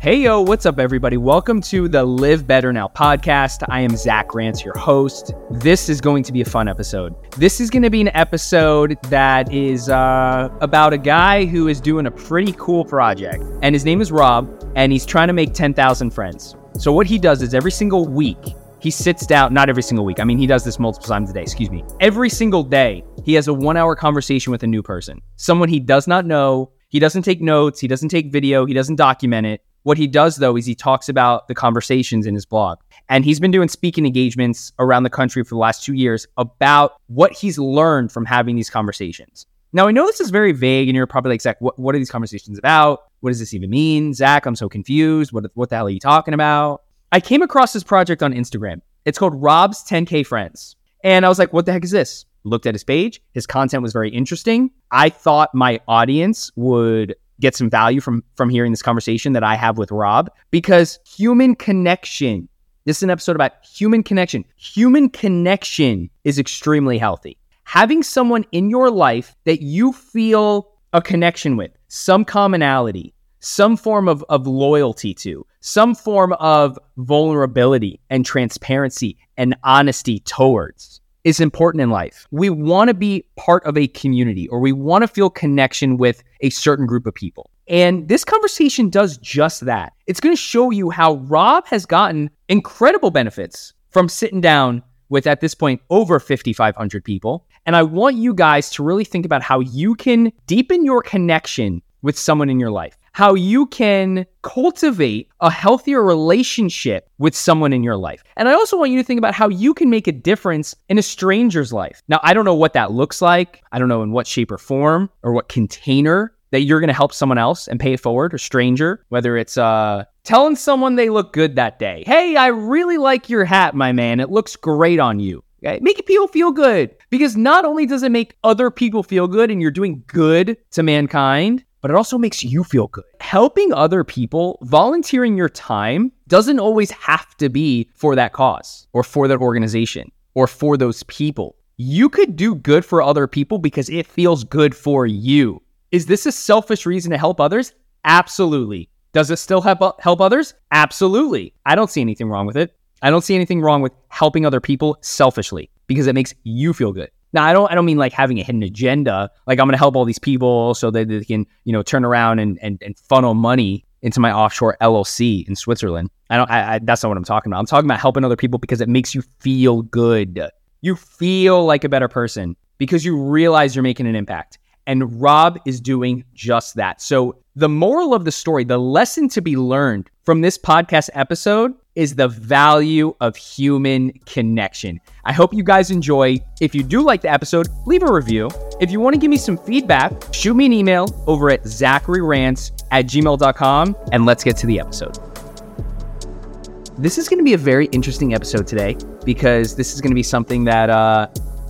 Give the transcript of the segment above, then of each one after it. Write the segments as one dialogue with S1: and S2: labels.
S1: Hey, yo, what's up, everybody? Welcome to the Live Better Now podcast. I am Zach Rance, your host. This is going to be a fun episode. This is going to be an episode that is uh, about a guy who is doing a pretty cool project, and his name is Rob, and he's trying to make 10,000 friends. So, what he does is every single week, he sits down, not every single week. I mean, he does this multiple times a day, excuse me. Every single day, he has a one hour conversation with a new person, someone he does not know. He doesn't take notes, he doesn't take video, he doesn't document it. What he does though is he talks about the conversations in his blog. And he's been doing speaking engagements around the country for the last two years about what he's learned from having these conversations. Now, I know this is very vague, and you're probably like, Zach, what, what are these conversations about? What does this even mean? Zach, I'm so confused. What, what the hell are you talking about? I came across this project on Instagram. It's called Rob's 10K Friends. And I was like, what the heck is this? Looked at his page. His content was very interesting. I thought my audience would get some value from from hearing this conversation that I have with Rob because human connection. This is an episode about human connection. Human connection is extremely healthy. Having someone in your life that you feel a connection with, some commonality, some form of, of loyalty to, some form of vulnerability and transparency and honesty towards is important in life. We want to be part of a community or we want to feel connection with a certain group of people. And this conversation does just that. It's going to show you how Rob has gotten incredible benefits from sitting down with, at this point, over 5,500 people. And I want you guys to really think about how you can deepen your connection with someone in your life how you can cultivate a healthier relationship with someone in your life. And I also want you to think about how you can make a difference in a stranger's life. Now, I don't know what that looks like. I don't know in what shape or form or what container that you're going to help someone else and pay it forward, a stranger, whether it's uh, telling someone they look good that day. Hey, I really like your hat, my man. It looks great on you. Okay? Make people feel good because not only does it make other people feel good and you're doing good to mankind, but it also makes you feel good. Helping other people, volunteering your time doesn't always have to be for that cause or for that organization or for those people. You could do good for other people because it feels good for you. Is this a selfish reason to help others? Absolutely. Does it still help help others? Absolutely. I don't see anything wrong with it. I don't see anything wrong with helping other people selfishly because it makes you feel good. Now, I don't I don't mean like having a hidden agenda. Like I'm going to help all these people so that they can you know turn around and, and, and funnel money into my offshore LLC in Switzerland. I don't. I, I, that's not what I'm talking about. I'm talking about helping other people because it makes you feel good. You feel like a better person because you realize you're making an impact. And Rob is doing just that. So, the moral of the story, the lesson to be learned from this podcast episode is the value of human connection. I hope you guys enjoy. If you do like the episode, leave a review. If you want to give me some feedback, shoot me an email over at zacharyrance at gmail.com and let's get to the episode. This is going to be a very interesting episode today because this is going to be something that uh,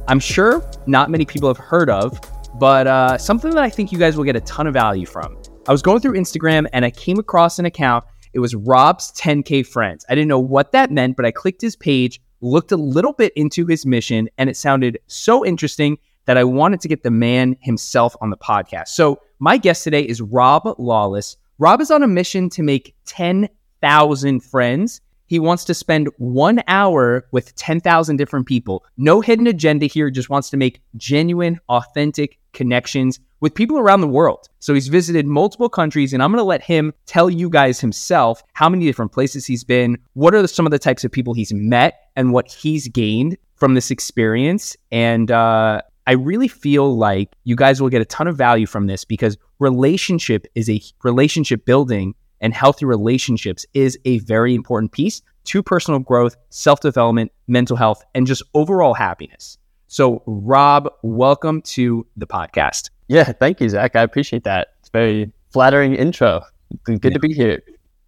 S1: I'm sure not many people have heard of but uh, something that I think you guys will get a ton of value from. I was going through Instagram and I came across an account. It was Rob's 10K Friends. I didn't know what that meant, but I clicked his page, looked a little bit into his mission, and it sounded so interesting that I wanted to get the man himself on the podcast. So, my guest today is Rob Lawless. Rob is on a mission to make 10,000 friends he wants to spend one hour with 10,000 different people. No hidden agenda here, just wants to make genuine, authentic connections with people around the world. So he's visited multiple countries, and I'm going to let him tell you guys himself how many different places he's been, what are some of the types of people he's met, and what he's gained from this experience. And uh, I really feel like you guys will get a ton of value from this because relationship is a relationship building and healthy relationships is a very important piece to personal growth, self development, mental health, and just overall happiness. So, Rob, welcome to the podcast.
S2: Yeah, thank you, Zach. I appreciate that. It's very flattering intro. Good yeah. to be here.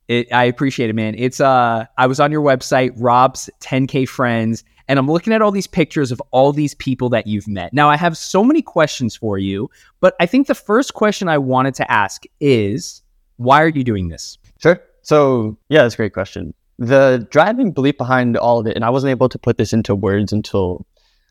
S1: It, I appreciate it, man. It's uh, I was on your website, Rob's 10K Friends, and I'm looking at all these pictures of all these people that you've met. Now, I have so many questions for you, but I think the first question I wanted to ask is why are you doing this?
S2: Sure. So, yeah, that's a great question. The driving belief behind all of it, and I wasn't able to put this into words until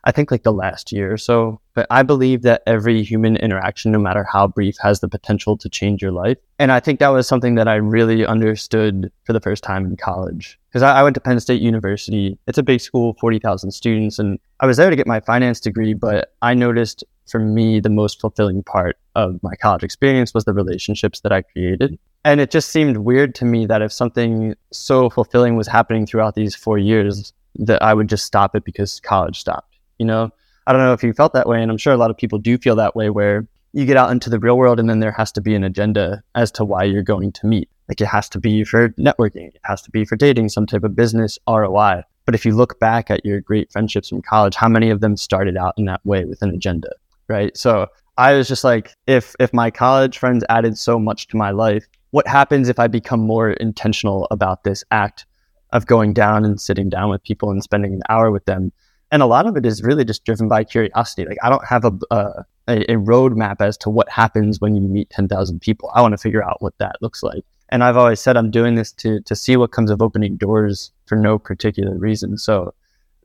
S2: I think like the last year or so. But I believe that every human interaction, no matter how brief, has the potential to change your life. And I think that was something that I really understood for the first time in college. Because I, I, went to Penn State University. It's a big school, 40,000 students. And I was there to get my finance degree, but I noticed for me, the most fulfilling part of my college experience was the relationships that I created. And it just seemed weird to me that if something so fulfilling was happening throughout these four years, that I would just stop it because college stopped. You know, I don't know if you felt that way, and I'm sure a lot of people do feel that way, where you get out into the real world and then there has to be an agenda as to why you're going to meet. Like it has to be for networking, it has to be for dating, some type of business ROI. But if you look back at your great friendships from college, how many of them started out in that way with an agenda? right? So I was just like, if if my college friends added so much to my life, what happens if I become more intentional about this act of going down and sitting down with people and spending an hour with them? And a lot of it is really just driven by curiosity. Like I don't have a a, a roadmap as to what happens when you meet ten thousand people. I want to figure out what that looks like. And I've always said I'm doing this to to see what comes of opening doors for no particular reason. So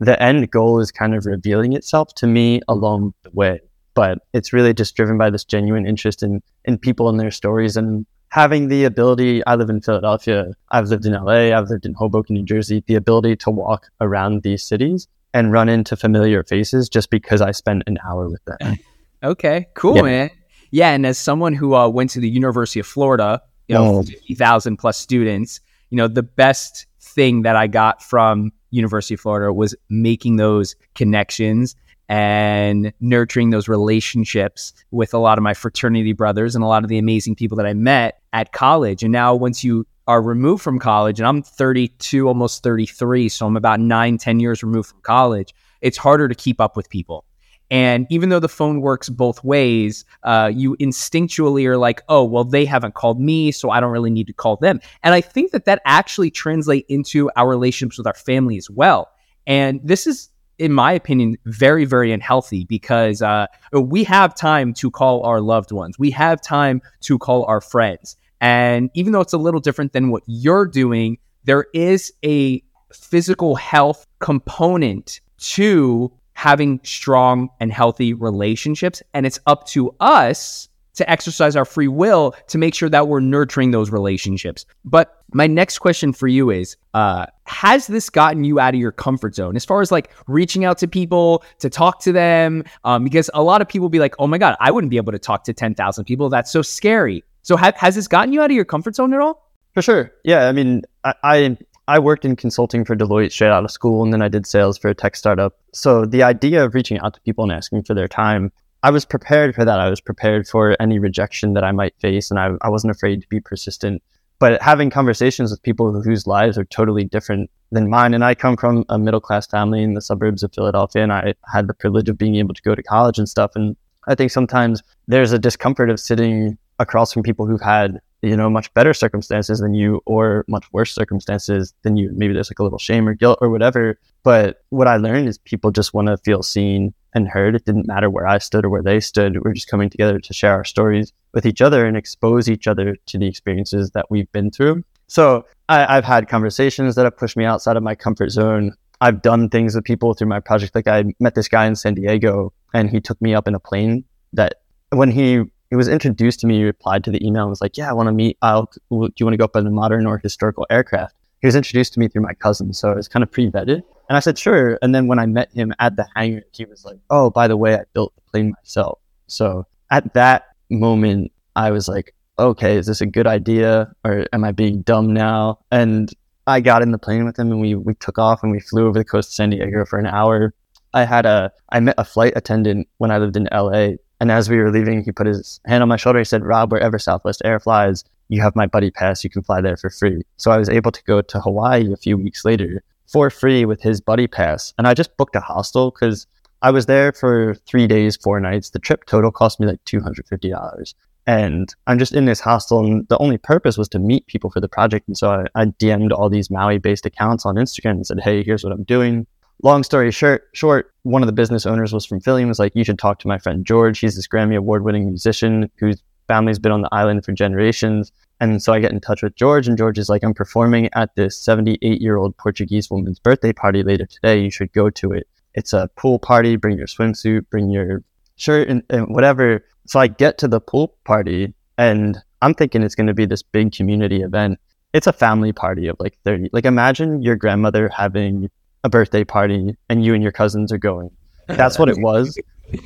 S2: the end goal is kind of revealing itself to me along the way but it's really just driven by this genuine interest in in people and their stories and having the ability i live in philadelphia i've lived in la i've lived in hoboken new jersey the ability to walk around these cities and run into familiar faces just because i spent an hour with them
S1: okay cool yeah. man yeah and as someone who uh, went to the university of florida you know oh. 50000 plus students you know the best thing that i got from university of florida was making those connections and nurturing those relationships with a lot of my fraternity brothers and a lot of the amazing people that I met at college. And now, once you are removed from college, and I'm 32, almost 33, so I'm about nine, 10 years removed from college, it's harder to keep up with people. And even though the phone works both ways, uh, you instinctually are like, oh, well, they haven't called me, so I don't really need to call them. And I think that that actually translates into our relationships with our family as well. And this is in my opinion, very, very unhealthy because uh, we have time to call our loved ones. We have time to call our friends. And even though it's a little different than what you're doing, there is a physical health component to having strong and healthy relationships. And it's up to us to exercise our free will to make sure that we're nurturing those relationships. But my next question for you is uh, Has this gotten you out of your comfort zone as far as like reaching out to people to talk to them? Um, because a lot of people be like, oh my God, I wouldn't be able to talk to 10,000 people. That's so scary. So ha- has this gotten you out of your comfort zone at all?
S2: For sure. Yeah. I mean, I, I I worked in consulting for Deloitte straight out of school, and then I did sales for a tech startup. So the idea of reaching out to people and asking for their time I was prepared for that. I was prepared for any rejection that I might face, and I, I wasn't afraid to be persistent. But having conversations with people whose lives are totally different than mine, and I come from a middle class family in the suburbs of Philadelphia, and I had the privilege of being able to go to college and stuff. And I think sometimes there's a discomfort of sitting across from people who've had you know much better circumstances than you or much worse circumstances than you maybe there's like a little shame or guilt or whatever but what i learned is people just want to feel seen and heard. It didn't matter where I stood or where they stood. We're just coming together to share our stories with each other and expose each other to the experiences that we've been through. So I, have had conversations that have pushed me outside of my comfort zone. I've done things with people through my project. Like I met this guy in San Diego and he took me up in a plane that when he he was introduced to me, he replied to the email and was like, yeah, I want to meet, I'll, do you want to go up in a modern or historical aircraft? He was introduced to me through my cousin. So it was kind of pre-vetted. And I said, sure. And then when I met him at the hangar, he was like, oh, by the way, I built the plane myself. So at that moment, I was like, okay, is this a good idea or am I being dumb now? And I got in the plane with him and we, we took off and we flew over the coast of San Diego for an hour. I had a, I met a flight attendant when I lived in LA. And as we were leaving, he put his hand on my shoulder. He said, Rob, wherever Southwest Air flies, you have my buddy pass. You can fly there for free. So I was able to go to Hawaii a few weeks later for free with his buddy pass. And I just booked a hostel because I was there for three days, four nights. The trip total cost me like $250. And I'm just in this hostel, and the only purpose was to meet people for the project. And so I, I DM'd all these Maui based accounts on Instagram and said, Hey, here's what I'm doing. Long story short, short, one of the business owners was from Philly and was like, You should talk to my friend George. He's this Grammy Award winning musician whose family's been on the island for generations. And so I get in touch with George, and George is like, I'm performing at this 78 year old Portuguese woman's birthday party later today. You should go to it. it's a pool party, bring your swimsuit, bring your shirt and, and whatever. So I get to the pool party and I'm thinking it's going to be this big community event. It's a family party of like 30. Like imagine your grandmother having a birthday party and you and your cousins are going. That's what it was.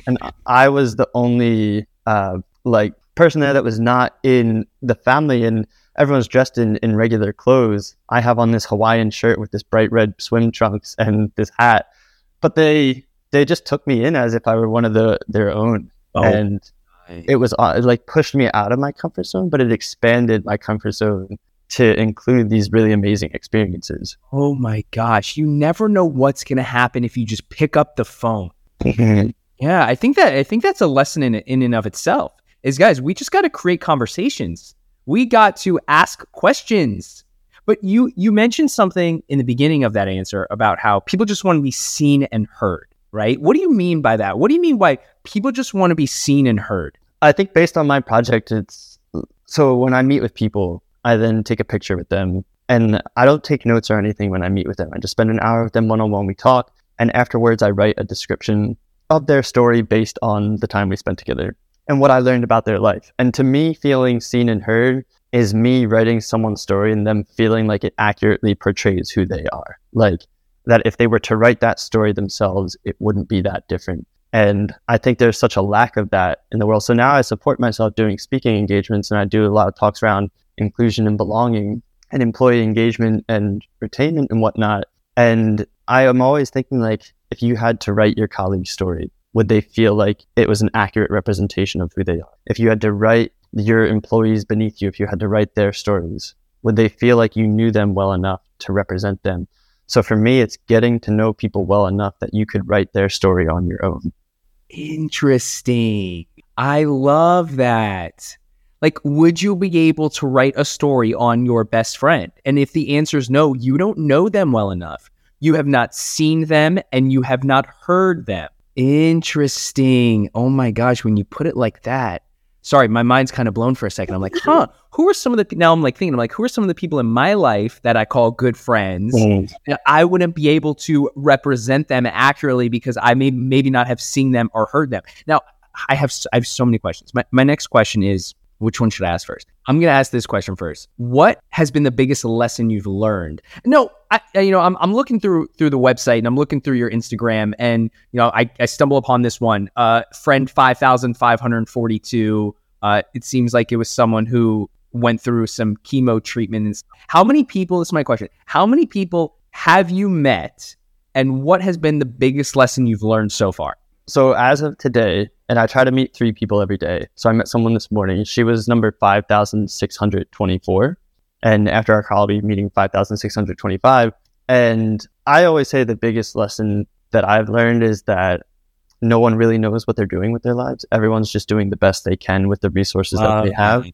S2: And I was the only uh, like person there that was not in the family and everyone's dressed in, in regular clothes. I have on this Hawaiian shirt with this bright red swim trunks and this hat. But they they just took me in as if I were one of the their own. Oh. And it was uh, it like pushed me out of my comfort zone, but it expanded my comfort zone to include these really amazing experiences.
S1: Oh my gosh, you never know what's going to happen if you just pick up the phone. yeah, I think that I think that's a lesson in in and of itself. Is guys, we just got to create conversations. We got to ask questions. But you you mentioned something in the beginning of that answer about how people just want to be seen and heard, right? What do you mean by that? What do you mean by people just want to be seen and heard?
S2: I think based on my project, it's so when I meet with people, I then take a picture with them. And I don't take notes or anything when I meet with them. I just spend an hour with them one on one. We talk. And afterwards, I write a description of their story based on the time we spent together and what I learned about their life. And to me, feeling seen and heard is me writing someone's story and them feeling like it accurately portrays who they are. Like that if they were to write that story themselves, it wouldn't be that different. And I think there's such a lack of that in the world. So now I support myself doing speaking engagements and I do a lot of talks around inclusion and belonging and employee engagement and retainment and whatnot. And I am always thinking like, if you had to write your colleague's story, would they feel like it was an accurate representation of who they are? If you had to write your employees beneath you, if you had to write their stories, would they feel like you knew them well enough to represent them? So for me, it's getting to know people well enough that you could write their story on your own.
S1: Interesting. I love that. Like, would you be able to write a story on your best friend? And if the answer is no, you don't know them well enough. You have not seen them and you have not heard them. Interesting. Oh my gosh, when you put it like that. Sorry, my mind's kind of blown for a second. I'm like, huh, who are some of the now I'm like thinking, I'm like, who are some of the people in my life that I call good friends? Mm. I wouldn't be able to represent them accurately because I may maybe not have seen them or heard them. Now, I have I have so many questions. My my next question is which one should I ask first? I'm going to ask this question first. What has been the biggest lesson you've learned? No, I, you know, I'm, I'm looking through through the website and I'm looking through your Instagram, and you know, I, I stumble upon this one. Uh, friend five thousand five hundred forty two. Uh, it seems like it was someone who went through some chemo treatment. How many people? This is my question. How many people have you met, and what has been the biggest lesson you've learned so far?
S2: So as of today, and I try to meet three people every day. So I met someone this morning. She was number 5,624. And after our call, I'll be meeting 5,625. And I always say the biggest lesson that I've learned is that no one really knows what they're doing with their lives. Everyone's just doing the best they can with the resources that they have.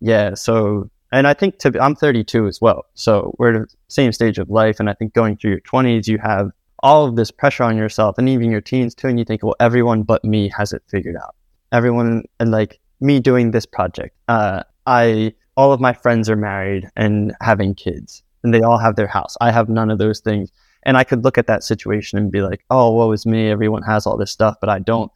S2: Yeah. So, and I think to, I'm 32 as well. So we're at the same stage of life. And I think going through your 20s, you have all of this pressure on yourself and even your teens too. And you think, well, everyone but me has it figured out. Everyone, and like me doing this project, uh, I, all of my friends are married and having kids and they all have their house. I have none of those things. And I could look at that situation and be like, oh, woe is me. Everyone has all this stuff, but I don't.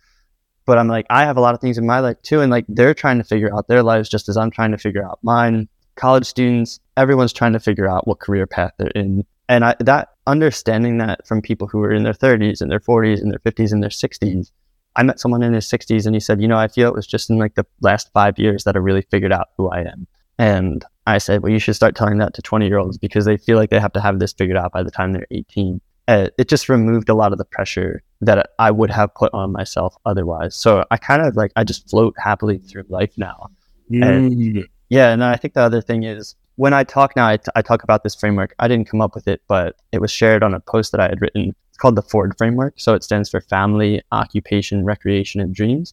S2: But I'm like, I have a lot of things in my life too. And like, they're trying to figure out their lives just as I'm trying to figure out mine. College students, everyone's trying to figure out what career path they're in and I, that understanding that from people who were in their 30s and their 40s and their 50s and their 60s i met someone in his 60s and he said you know i feel it was just in like the last five years that i really figured out who i am. And i said well you should start telling that to 20 year olds because they feel like they have to have this figured out by the time they're 18 uh, it just removed a lot of the pressure that i would have put on myself otherwise. So i kind of like i just float happily through life now. Mm. and, yeah and i think the other thing is when I talk now, I, t- I talk about this framework. I didn't come up with it, but it was shared on a post that I had written. It's called the Ford framework. So it stands for family, occupation, recreation, and dreams.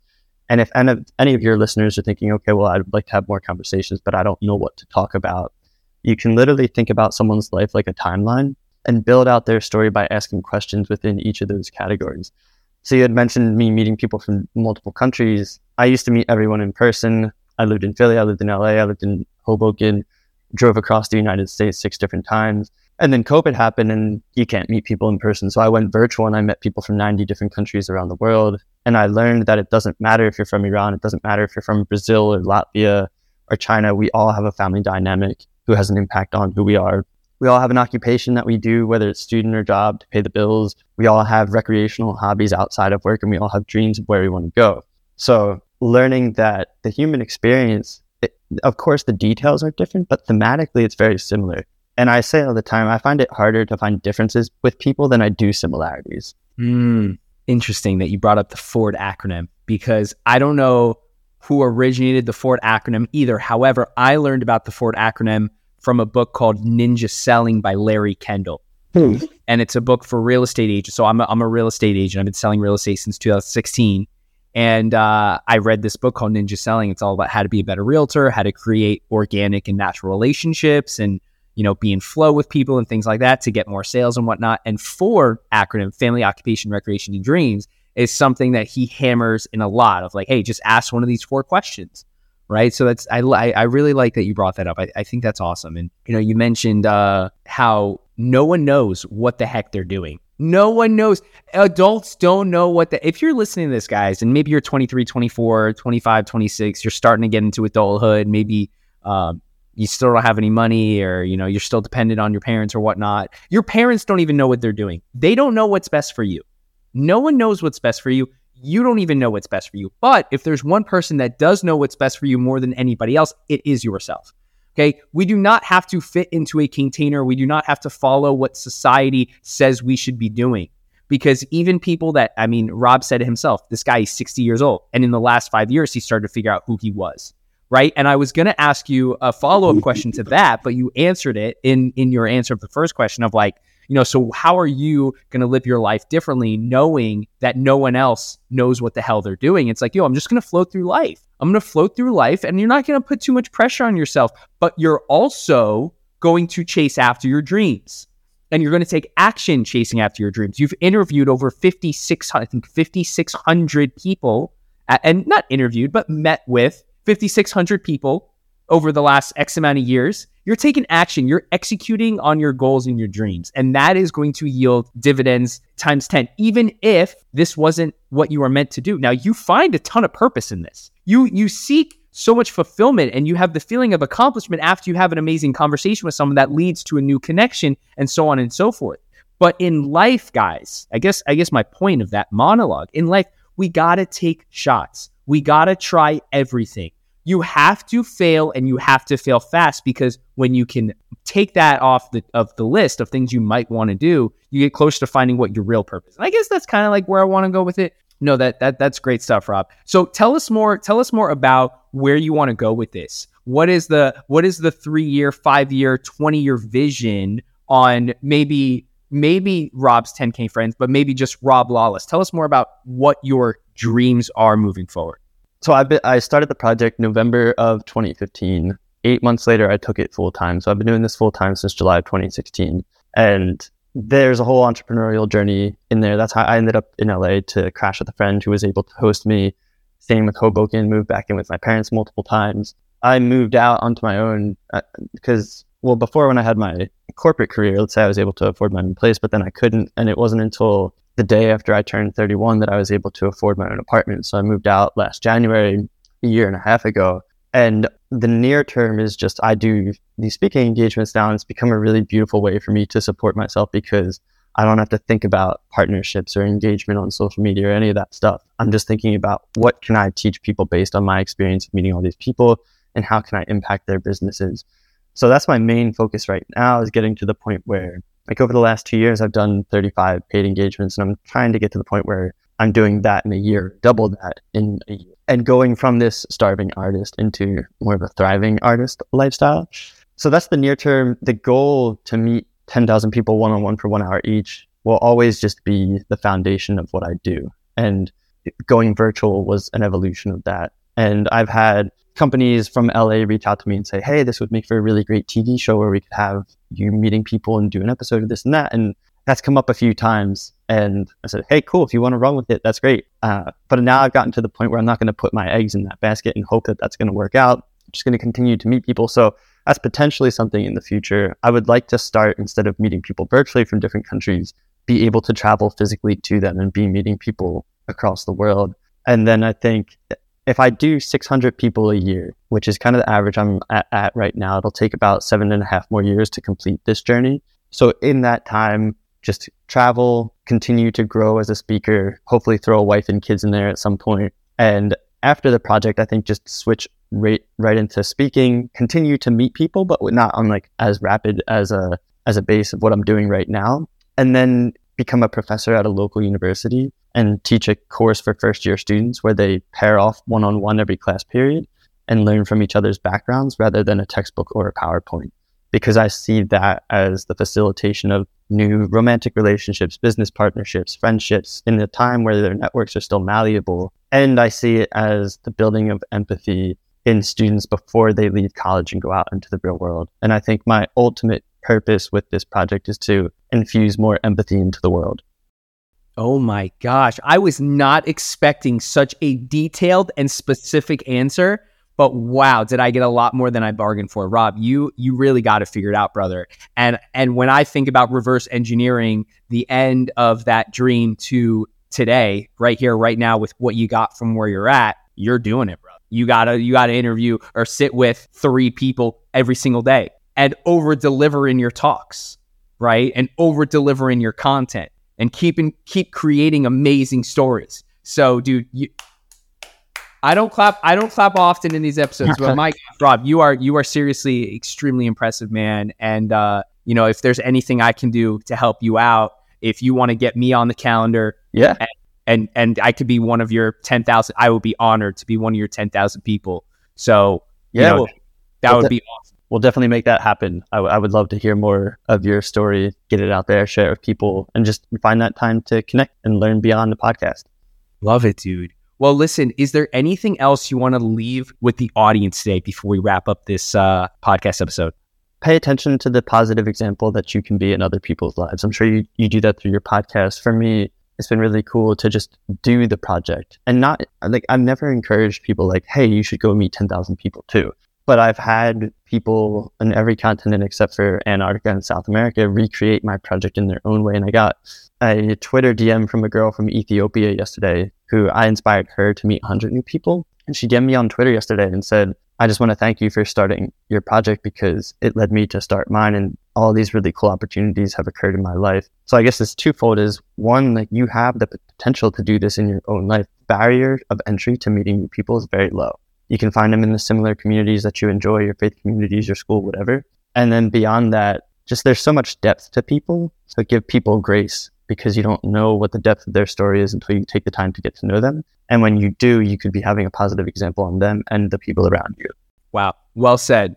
S2: And if any of, any of your listeners are thinking, okay, well, I'd like to have more conversations, but I don't know what to talk about, you can literally think about someone's life like a timeline and build out their story by asking questions within each of those categories. So you had mentioned me meeting people from multiple countries. I used to meet everyone in person. I lived in Philly, I lived in LA, I lived in Hoboken drove across the United States six different times. And then COVID happened and you can't meet people in person. So I went virtual and I met people from 90 different countries around the world. And I learned that it doesn't matter if you're from Iran, it doesn't matter if you're from Brazil or Latvia or China. We all have a family dynamic who has an impact on who we are. We all have an occupation that we do, whether it's student or job to pay the bills. We all have recreational hobbies outside of work and we all have dreams of where we want to go. So learning that the human experience, of course, the details are different, but thematically it's very similar. And I say all the time, I find it harder to find differences with people than I do similarities.
S1: Mm, interesting that you brought up the Ford acronym because I don't know who originated the Ford acronym either. However, I learned about the Ford acronym from a book called Ninja Selling by Larry Kendall. Hmm. And it's a book for real estate agents. So I'm a, I'm a real estate agent. I've been selling real estate since 2016. And uh, I read this book called Ninja Selling. It's all about how to be a better realtor, how to create organic and natural relationships, and you know, be in flow with people and things like that to get more sales and whatnot. And Ford acronym, family, occupation, recreation, and dreams, is something that he hammers in a lot of like, hey, just ask one of these four questions. Right. So that's, I, I really like that you brought that up. I, I think that's awesome. And, you know, you mentioned uh, how no one knows what the heck they're doing. No one knows. Adults don't know what the, if you're listening to this, guys, and maybe you're 23, 24, 25, 26, you're starting to get into adulthood, maybe, um, you still don't have any money or you know you're still dependent on your parents or whatnot your parents don't even know what they're doing. They don't know what's best for you. No one knows what's best for you. You don't even know what's best for you. But if there's one person that does know what's best for you more than anybody else it is yourself okay? We do not have to fit into a container. We do not have to follow what society says we should be doing. Because even people that i mean rob said it himself this guy is 60 years old and in the last five years he started to figure out who he was right? And I was going to ask you a follow up question to that, but you answered it in in your answer of the first question of like, you know, so how are you going to live your life differently, knowing that no one else knows what the hell they're doing? It's like, yo, I'm just going to float through life. I'm going to float through life, and you're not going to put too much pressure on yourself, but you're also going to chase after your dreams and you're going to take action chasing after your dreams. You've interviewed over 56 I think 5600 people and not interviewed but met with 5,600 people over the last X amount of years, you're taking action. You're executing on your goals and your dreams. And that is going to yield dividends times 10, even if this wasn't what you were meant to do. Now, you find a ton of purpose in this. You, you seek so much fulfillment and you have the feeling of accomplishment after you have an amazing conversation with someone that leads to a new connection and so on and so forth. But in life, guys, I guess I guess my point of that monologue, in life, we got to take shots. We got to try everything. You have to fail and you have to fail fast because when you can take that off the of the list of things you might want to do, you get closer to finding what your real purpose. And I guess that's kind of like where I want to go with it. No, that that that's great stuff, Rob. So tell us more. Tell us more about where you want to go with this. What is the what is the three year, five year, twenty year vision on maybe maybe Rob's 10K friends, but maybe just Rob Lawless. Tell us more about what your dreams are moving forward.
S2: So I've I started the project November of 2015. Eight months later, I took it full time. So I've been doing this full time since July of 2016, and there's a whole entrepreneurial journey in there. That's how I ended up in LA to crash with a friend who was able to host me. Staying with Hoboken, moved back in with my parents multiple times. I moved out onto my own because, uh, well, before when I had my corporate career, let's say I was able to afford my own place, but then I couldn't. And it wasn't until the day after I turned 31 that I was able to afford my own apartment. So I moved out last January, a year and a half ago. And the near term is just I do these speaking engagements now, and it's become a really beautiful way for me to support myself because I don't have to think about partnerships or engagement on social media or any of that stuff. I'm just thinking about what can I teach people based on my experience of meeting all these people and how can I impact their businesses. So that's my main focus right now is getting to the point where like over the last two years, I've done 35 paid engagements and I'm trying to get to the point where I'm doing that in a year, double that in a year, and going from this starving artist into more of a thriving artist lifestyle. So that's the near term. The goal to meet 10,000 people one on one for one hour each will always just be the foundation of what I do. And going virtual was an evolution of that. And I've had companies from LA reach out to me and say, Hey, this would make for a really great TV show where we could have you meeting people and do an episode of this and that. And that's come up a few times. And I said, Hey, cool. If you want to run with it, that's great. Uh, but now I've gotten to the point where I'm not going to put my eggs in that basket and hope that that's going to work out. I'm just going to continue to meet people. So that's potentially something in the future. I would like to start instead of meeting people virtually from different countries, be able to travel physically to them and be meeting people across the world. And then I think if I do 600 people a year, which is kind of the average I'm at, at, right now, it'll take about seven and a half more years to complete this journey. So in that time, just travel, continue to grow as a speaker, hopefully throw a wife and kids in there at some point. And after the project, I think just switch right right into speaking, continue to meet people, but not on like as rapid as a as a base of what I'm doing right now. And then become a professor at a local university and teach a course for first year students where they pair off one on one every class period and learn from each other's backgrounds rather than a textbook or a PowerPoint. Because I see that as the facilitation of new romantic relationships, business partnerships, friendships in a time where their networks are still malleable. And I see it as the building of empathy in students before they leave college and go out into the real world. And I think my ultimate purpose with this project is to infuse more empathy into the world.
S1: Oh my gosh. I was not expecting such a detailed and specific answer, but wow, did I get a lot more than I bargained for. Rob, you you really got to figure it out, brother. And and when I think about reverse engineering the end of that dream to today, right here, right now, with what you got from where you're at, you're doing it, bro. You gotta you gotta interview or sit with three people every single day and over deliver in your talks, right? And over delivering your content and keep in, keep creating amazing stories. So, dude, you, I don't clap. I don't clap often in these episodes, but Mike, Rob, you are you are seriously extremely impressive, man. And uh, you know, if there's anything I can do to help you out, if you want to get me on the calendar,
S2: yeah,
S1: and and, and I could be one of your ten thousand, I would be honored to be one of your ten thousand people. So, yeah, you know, that well, would be awesome
S2: we'll definitely make that happen. I, w- I would love to hear more of your story, get it out there, share it with people, and just find that time to connect and learn beyond the podcast.
S1: Love it, dude. Well, listen, is there anything else you want to leave with the audience today before we wrap up this uh, podcast episode?
S2: Pay attention to the positive example that you can be in other people's lives. I'm sure you, you do that through your podcast. For me, it's been really cool to just do the project and not like I've never encouraged people like, hey, you should go meet 10,000 people too but I've had people in every continent except for Antarctica and South America recreate my project in their own way. And I got a Twitter DM from a girl from Ethiopia yesterday who I inspired her to meet 100 new people. And she DM'd me on Twitter yesterday and said, I just want to thank you for starting your project because it led me to start mine and all these really cool opportunities have occurred in my life. So I guess it's twofold is one, like you have the potential to do this in your own life. Barrier of entry to meeting new people is very low. You can find them in the similar communities that you enjoy, your faith communities, your school, whatever. And then beyond that, just there's so much depth to people. So give people grace because you don't know what the depth of their story is until you take the time to get to know them. And when you do, you could be having a positive example on them and the people around you.
S1: Wow. Well said.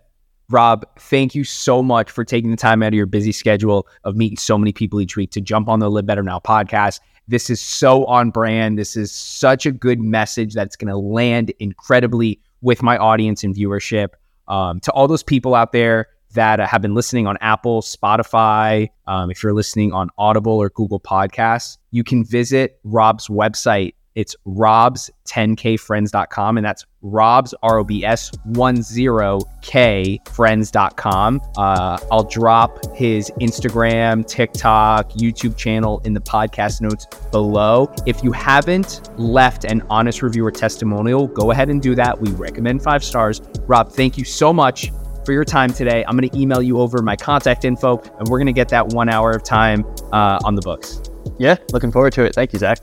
S1: Rob, thank you so much for taking the time out of your busy schedule of meeting so many people each week to jump on the Live Better Now podcast. This is so on brand. This is such a good message that's going to land incredibly with my audience and viewership. Um, to all those people out there that uh, have been listening on Apple, Spotify, um, if you're listening on Audible or Google Podcasts, you can visit Rob's website it's robs10kfriends.com, and that's robs, R O B S 10k friends.com. Uh, I'll drop his Instagram, TikTok, YouTube channel in the podcast notes below. If you haven't left an honest review or testimonial, go ahead and do that. We recommend five stars. Rob, thank you so much for your time today. I'm going to email you over my contact info, and we're going to get that one hour of time uh, on the books.
S2: Yeah, looking forward to it. Thank you, Zach.